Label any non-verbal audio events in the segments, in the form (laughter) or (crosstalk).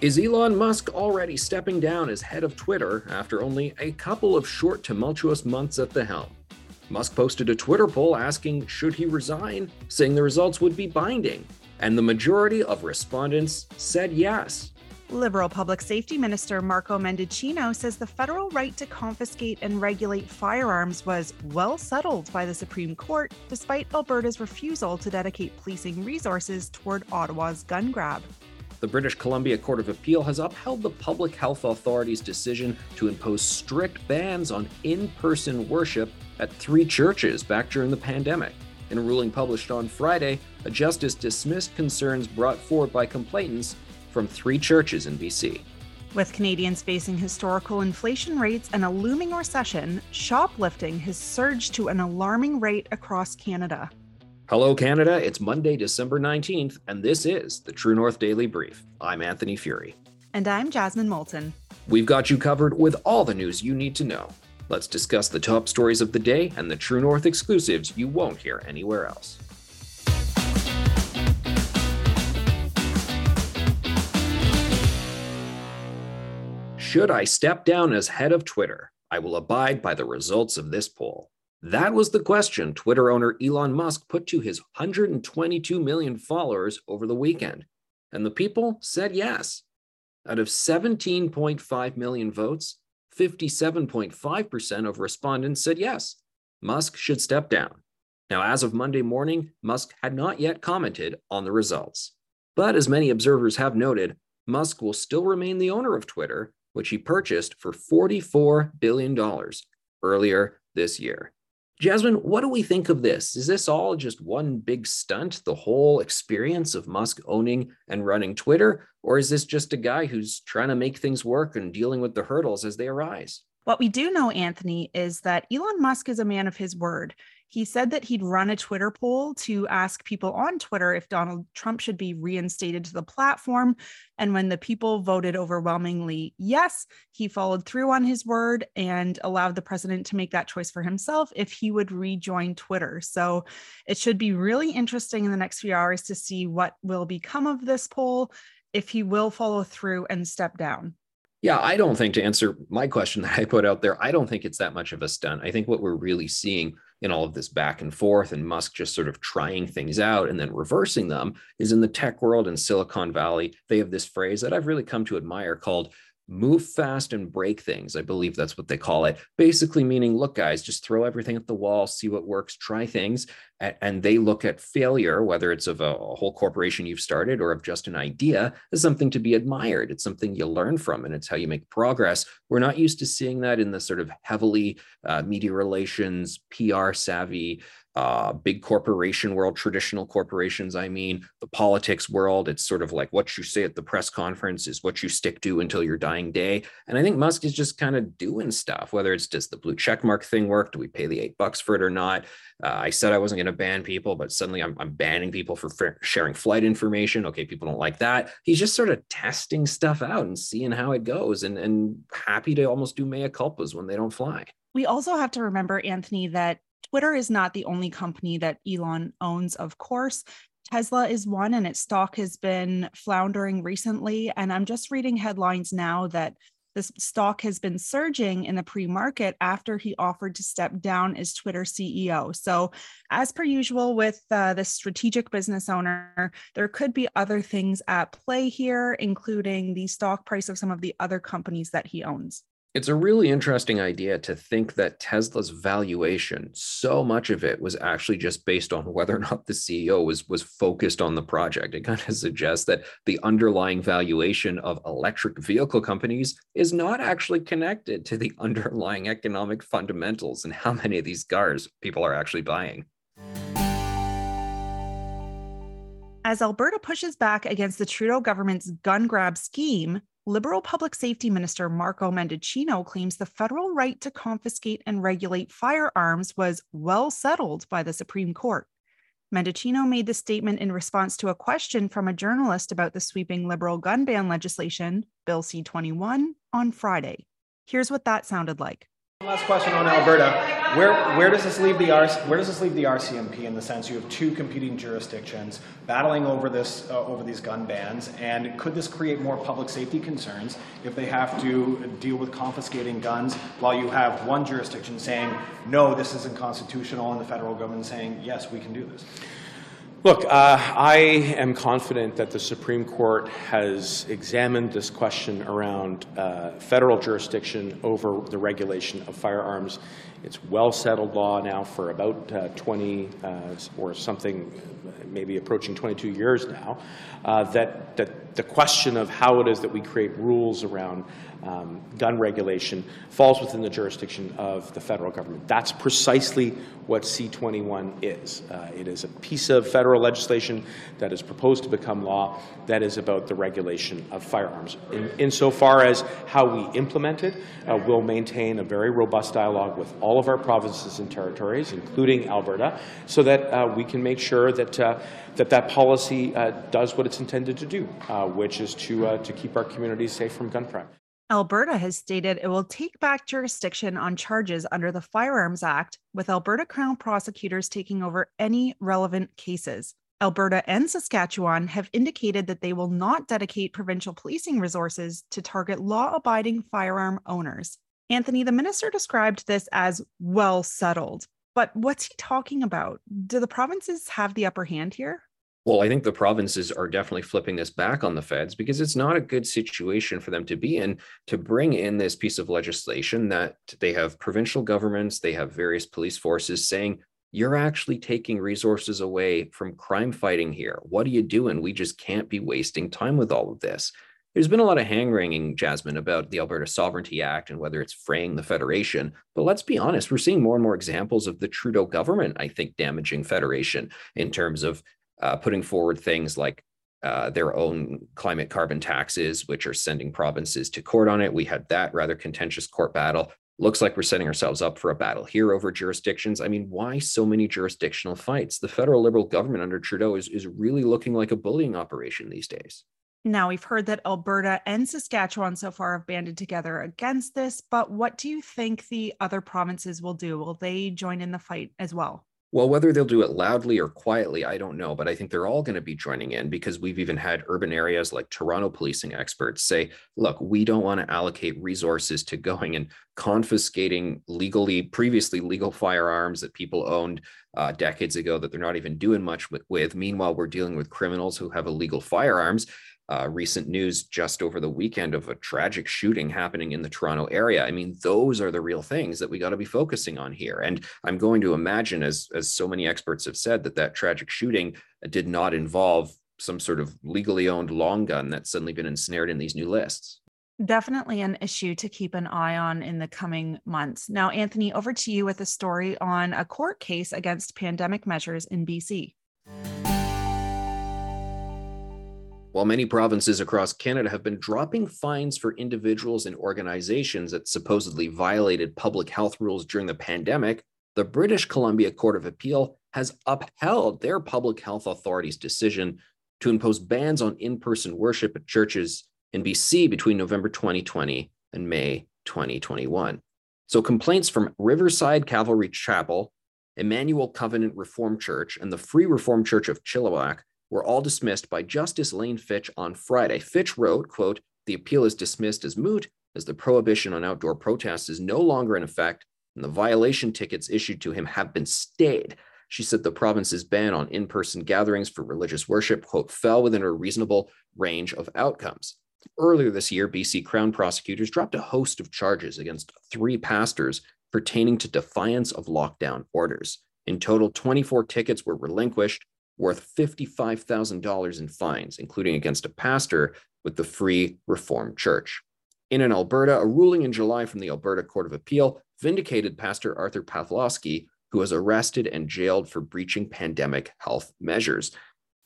Is Elon Musk already stepping down as head of Twitter after only a couple of short, tumultuous months at the helm? Musk posted a Twitter poll asking should he resign, saying the results would be binding, and the majority of respondents said yes. Liberal Public Safety Minister Marco Mendicino says the federal right to confiscate and regulate firearms was well settled by the Supreme Court, despite Alberta's refusal to dedicate policing resources toward Ottawa's gun grab. The British Columbia Court of Appeal has upheld the Public Health Authority's decision to impose strict bans on in person worship at three churches back during the pandemic. In a ruling published on Friday, a justice dismissed concerns brought forward by complainants from three churches in BC. With Canadians facing historical inflation rates and a looming recession, shoplifting has surged to an alarming rate across Canada. Hello, Canada. It's Monday, December 19th, and this is the True North Daily Brief. I'm Anthony Furey. And I'm Jasmine Moulton. We've got you covered with all the news you need to know. Let's discuss the top stories of the day and the True North exclusives you won't hear anywhere else. Should I step down as head of Twitter? I will abide by the results of this poll. That was the question Twitter owner Elon Musk put to his 122 million followers over the weekend. And the people said yes. Out of 17.5 million votes, 57.5% of respondents said yes, Musk should step down. Now, as of Monday morning, Musk had not yet commented on the results. But as many observers have noted, Musk will still remain the owner of Twitter, which he purchased for $44 billion earlier this year. Jasmine, what do we think of this? Is this all just one big stunt, the whole experience of Musk owning and running Twitter? Or is this just a guy who's trying to make things work and dealing with the hurdles as they arise? What we do know, Anthony, is that Elon Musk is a man of his word. He said that he'd run a Twitter poll to ask people on Twitter if Donald Trump should be reinstated to the platform. And when the people voted overwhelmingly yes, he followed through on his word and allowed the president to make that choice for himself if he would rejoin Twitter. So it should be really interesting in the next few hours to see what will become of this poll, if he will follow through and step down. Yeah, I don't think to answer my question (laughs) that I put out there, I don't think it's that much of a stunt. I think what we're really seeing in all of this back and forth and Musk just sort of trying things out and then reversing them is in the tech world in Silicon Valley. They have this phrase that I've really come to admire called move fast and break things. I believe that's what they call it. Basically, meaning, look, guys, just throw everything at the wall, see what works, try things. And they look at failure, whether it's of a whole corporation you've started or of just an idea, as something to be admired. It's something you learn from, and it's how you make progress. We're not used to seeing that in the sort of heavily uh, media relations, PR savvy uh, big corporation world, traditional corporations, I mean, the politics world. It's sort of like what you say at the press conference is what you stick to until your dying day. And I think Musk is just kind of doing stuff, whether it's does the blue checkmark thing work? Do we pay the eight bucks for it or not? Uh, I said I wasn't going to ban people, but suddenly I'm, I'm banning people for f- sharing flight information. Okay, people don't like that. He's just sort of testing stuff out and seeing how it goes and, and happy to almost do mea culpas when they don't fly. We also have to remember, Anthony, that Twitter is not the only company that Elon owns, of course. Tesla is one, and its stock has been floundering recently. And I'm just reading headlines now that this stock has been surging in the pre market after he offered to step down as Twitter CEO. So, as per usual with uh, the strategic business owner, there could be other things at play here, including the stock price of some of the other companies that he owns It's a really interesting idea to think that Tesla's valuation, so much of it was actually just based on whether or not the CEO was, was focused on the project. It kind of (laughs) suggests that the underlying valuation of electric vehicle companies is not actually connected to the (laughs) underlying economic fundamentals and how many of these cars people are actually buying. As Alberta pushes back against the Trudeau government's gun grab scheme, Liberal Public Safety Minister Marco Mendicino claims the federal right to confiscate and regulate firearms was well settled by the Supreme Court. Mendicino made the statement in response to a question from a journalist about the sweeping Liberal gun ban legislation, Bill C 21, on Friday. Here's what that sounded like. Last question on Alberta. Where where does this leave the R, where does this leave the RCMP in the sense you have two competing jurisdictions battling over this uh, over these gun bans, and could this create more public safety concerns if they have to deal with confiscating guns while you have one jurisdiction saying no, this isn't constitutional, and the federal government saying yes, we can do this? Look, uh, I am confident that the Supreme Court has examined this question around uh, federal jurisdiction over the regulation of firearms. It's well settled law now for about uh, 20 uh, or something, maybe approaching 22 years now, uh, that, that the question of how it is that we create rules around um, gun regulation falls within the jurisdiction of the federal government. That's precisely what C21 is. Uh, it is a piece of federal legislation that is proposed to become law that is about the regulation of firearms. In, insofar as how we implement it, uh, we'll maintain a very robust dialogue with all of our provinces and territories, including Alberta, so that uh, we can make sure that uh, that, that policy uh, does what it's intended to do, uh, which is to, to keep our communities safe from gun crime. Alberta has stated it will take back jurisdiction on charges under the Firearms Act, with Alberta Crown prosecutors taking over any relevant cases. Alberta and Saskatchewan have indicated that they will not dedicate provincial policing resources to target law abiding firearm owners. Anthony, the minister described this as well settled. But what's he talking about? Do the provinces have the upper hand here? Well, I think the provinces are definitely flipping this back on the feds because it's not a good situation for them to be in to bring in this piece of legislation that they have provincial governments, they have various police forces saying, you're actually taking resources away from crime fighting here. What are you doing? We just can't be wasting time with all of this. There's been a lot of hand wringing, Jasmine, about the Alberta Sovereignty Act and whether it's fraying the federation. But let's be honest, we're seeing more and more examples of the Trudeau government, I think, damaging federation in terms of uh, putting forward things like uh, their own climate carbon taxes, which are sending provinces to court on it. We had that rather contentious court battle. Looks like we're setting ourselves up for a battle here over jurisdictions. I mean, why so many jurisdictional fights? The federal Liberal government under Trudeau is, is really looking like a bullying operation these days. Now, we've heard that Alberta and Saskatchewan so far have banded together against this, but what do you think the other provinces will do? Will they join in the fight as well? Well, whether they'll do it loudly or quietly, I don't know, but I think they're all going to be joining in because we've even had urban areas like Toronto policing experts say, look, we don't want to allocate resources to going and confiscating legally, previously legal firearms that people owned uh, decades ago that they're not even doing much with, with. Meanwhile, we're dealing with criminals who have illegal firearms uh, recent news just over the weekend of a tragic shooting happening in the Toronto area. I mean, those are the real things that we got to be focusing on here. And I'm going to imagine, as as so many experts have said, that that tragic shooting did not involve some sort of legally owned long gun that's suddenly been ensnared in these new lists. Definitely an issue to keep an eye on in the coming months. Now, Anthony, over to you with a story on a court case against pandemic measures in BC. While many provinces across Canada have been dropping fines for individuals and organizations that supposedly violated public health rules during the pandemic, the British Columbia Court of Appeal has upheld their public health authority's decision to impose bans on in person worship at churches in BC between November 2020 and May 2021. So, complaints from Riverside Calvary Chapel, Emmanuel Covenant Reformed Church, and the Free Reformed Church of Chilliwack were all dismissed by Justice Lane Fitch on Friday. Fitch wrote, quote, the appeal is dismissed as moot as the prohibition on outdoor protests is no longer in effect and the violation tickets issued to him have been stayed. She said the province's ban on in person gatherings for religious worship, quote, fell within a reasonable range of outcomes. Earlier this year, BC Crown prosecutors dropped a host of charges against three pastors pertaining to defiance of lockdown orders. In total, 24 tickets were relinquished, worth $55,000 in fines, including against a pastor with the Free Reformed Church. In Alberta, a ruling in July from the Alberta Court of Appeal vindicated Pastor Arthur Pawlowski, who was arrested and jailed for breaching pandemic health measures.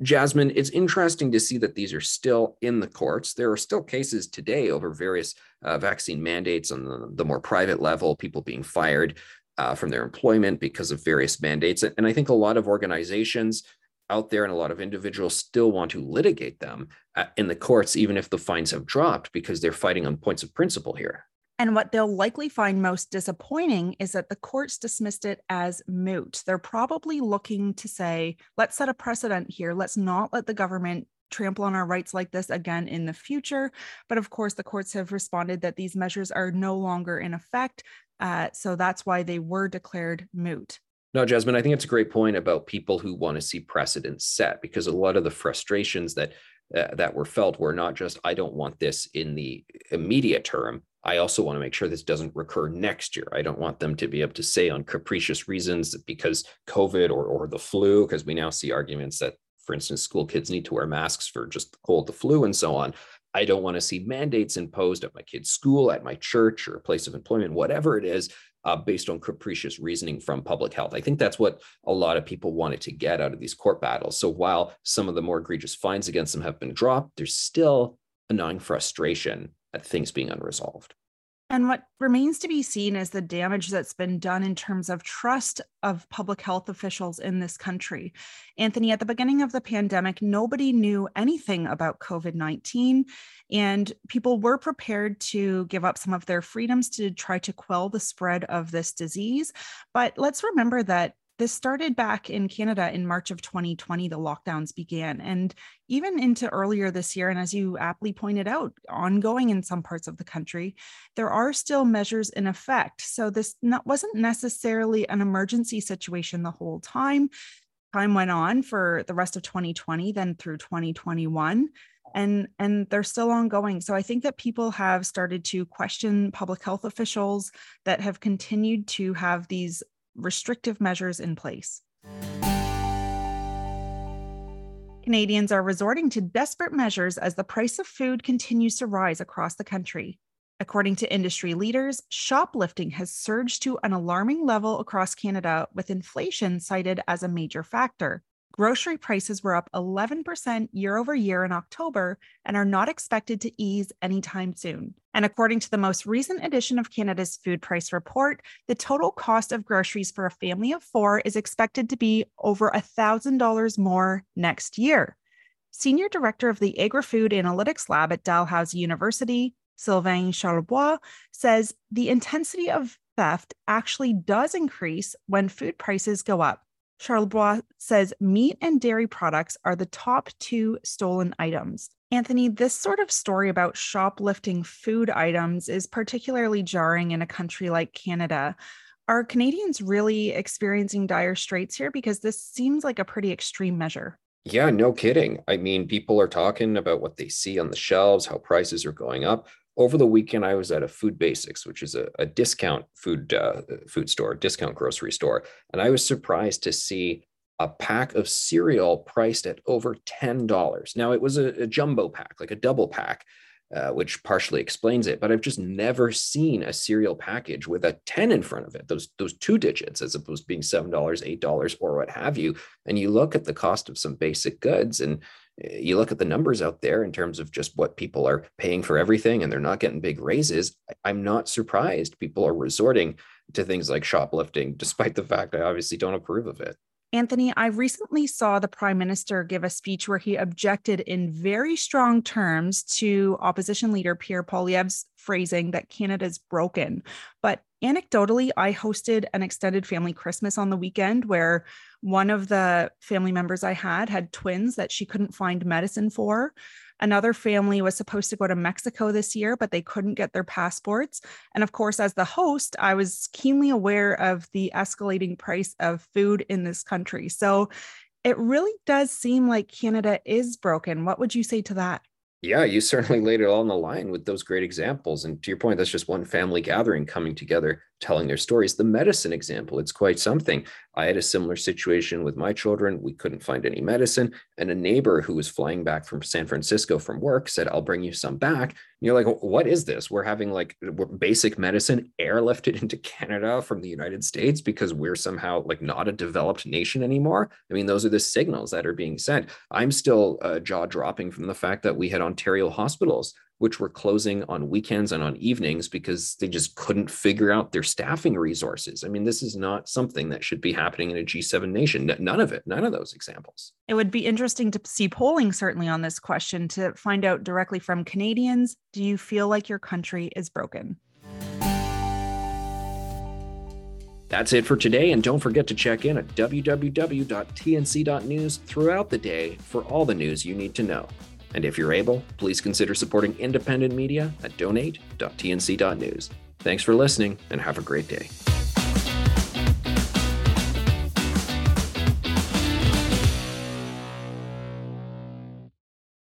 Jasmine, it's interesting to see that these are still in the courts. There are still cases today over various uh, vaccine mandates on the, the, more private level, people being fired uh, from their employment because of various mandates. And I think a lot of organizations out there and a lot of individuals still want to litigate them uh, in the courts, even if the fines have dropped, because they're fighting on points of principle here. And what they'll likely find most disappointing is that the courts dismissed it as moot. They're probably looking to say, let's set a precedent here. Let's not let the government trample on our rights like this again in the future. But of course, the courts have responded that these measures are no longer in effect. Uh, so that's why they were declared moot. No, Jasmine, I think it's a great point about people who want to see precedents set because a lot of the frustrations that uh, that were felt were not just I don't want this in the immediate term, I also want to make sure this doesn't recur next year. I don't want them to be able to say on capricious reasons because COVID or, or the flu, because we now see arguments that, for instance, school kids need to wear masks for just cold, the flu, and so on. I don't want to see mandates imposed at my kid's school, at my church, or place of employment, whatever it is, uh, based on capricious reasoning from public health. I think that's what a lot of people wanted to get out of these court battles. So while some of the more egregious fines against them have been dropped, there's still a gnawing frustration at things being unresolved. And what remains to be seen is the damage that's been done in terms of trust of public health officials in this country. Anthony, at the beginning of the pandemic, nobody knew anything about COVID 19, and people were prepared to give up some of their freedoms to try to quell the spread of this disease. But let's remember that this started back in Canada in March of 2020, the lockdowns began, and even into earlier this year. And as you aptly pointed out, ongoing in some parts of the country, there are still measures in effect. So this not, wasn't necessarily an emergency situation the whole time. Time went on for the rest of 2020, then through 2021 and and they're still ongoing so i think that people have started to question public health officials that have continued to have these restrictive measures in place. Canadians are resorting to desperate measures as the price of food continues to rise across the country. According to industry leaders, shoplifting has surged to an alarming level across Canada, with inflation cited as a major factor. Grocery prices were up 11% year over year in October and are not expected to ease anytime soon. And according to the most recent edition of Canada's Food Price Report, the total cost of groceries for a family of four is expected to be over $1,000 more next year. Senior Director of the Agri Food Analytics Lab at Dalhousie University, Sylvain Charlebois, says the intensity of theft actually does increase when food prices go up. Charlebois says meat and dairy products are the top two stolen items. Anthony, this sort of story about shoplifting food items is particularly jarring in a country like Canada. Are Canadians really experiencing dire straits here? Because this seems like a pretty extreme measure. Yeah, no kidding. I mean, people are talking about what they see on the shelves, how prices are going up over the weekend i was at a food basics which is a, a discount food uh, food store discount grocery store and i was surprised to see a pack of cereal priced at over $10 now it was a, a jumbo pack like a double pack uh, which partially explains it but i've just never seen a cereal package with a 10 in front of it those those two digits as opposed to being $7 $8 or what have you. And you look at the cost of some basic goods and you look at the numbers out there in terms of just what people are paying for everything and they're not getting big raises i'm not surprised people are resorting to things like shoplifting despite the fact i obviously don't approve of it Anthony, I recently saw the prime minister give a speech where he objected in very strong terms to opposition leader Pierre Poilievre's phrasing that Canada's broken. But anecdotally, I hosted an extended family Christmas on the weekend where one of the family members I had had twins that she couldn't find medicine for. Another family was supposed to go to Mexico this year, but they couldn't get their passports. And of course, as the host, I was keenly aware of the escalating price of food in this country. So it really does seem like Canada is broken. What would you say to that? Yeah, you certainly laid it all on the line with those great examples. And to your point, that's just one family gathering coming together, telling their stories. The medicine example, it's quite something. I had a similar situation with my children. We couldn't find any medicine. And a neighbor who was flying back from San Francisco from work said, I'll bring you some back. And you're like, what is this? We're having like basic medicine airlifted (laughs) into Canada from the United States because we're somehow like not a developed nation anymore. I mean, those are the signals that are being sent. I'm still uh, jaw dropping from the fact that we had Ontario hospitals, which were closing on weekends and on evenings because they just couldn't figure out their staffing resources. I mean, this is not something that should be happening in a G7 nation. None of it, none of those examples. It would be interesting to see polling certainly on this question to find out directly from Canadians do you feel like your country is broken? That's it for today, and don't forget to check in at www.tnc.news throughout the day for all the news you need to know. And if you're able, please consider supporting independent media at donate.tnc.news. Thanks for listening and have a great day.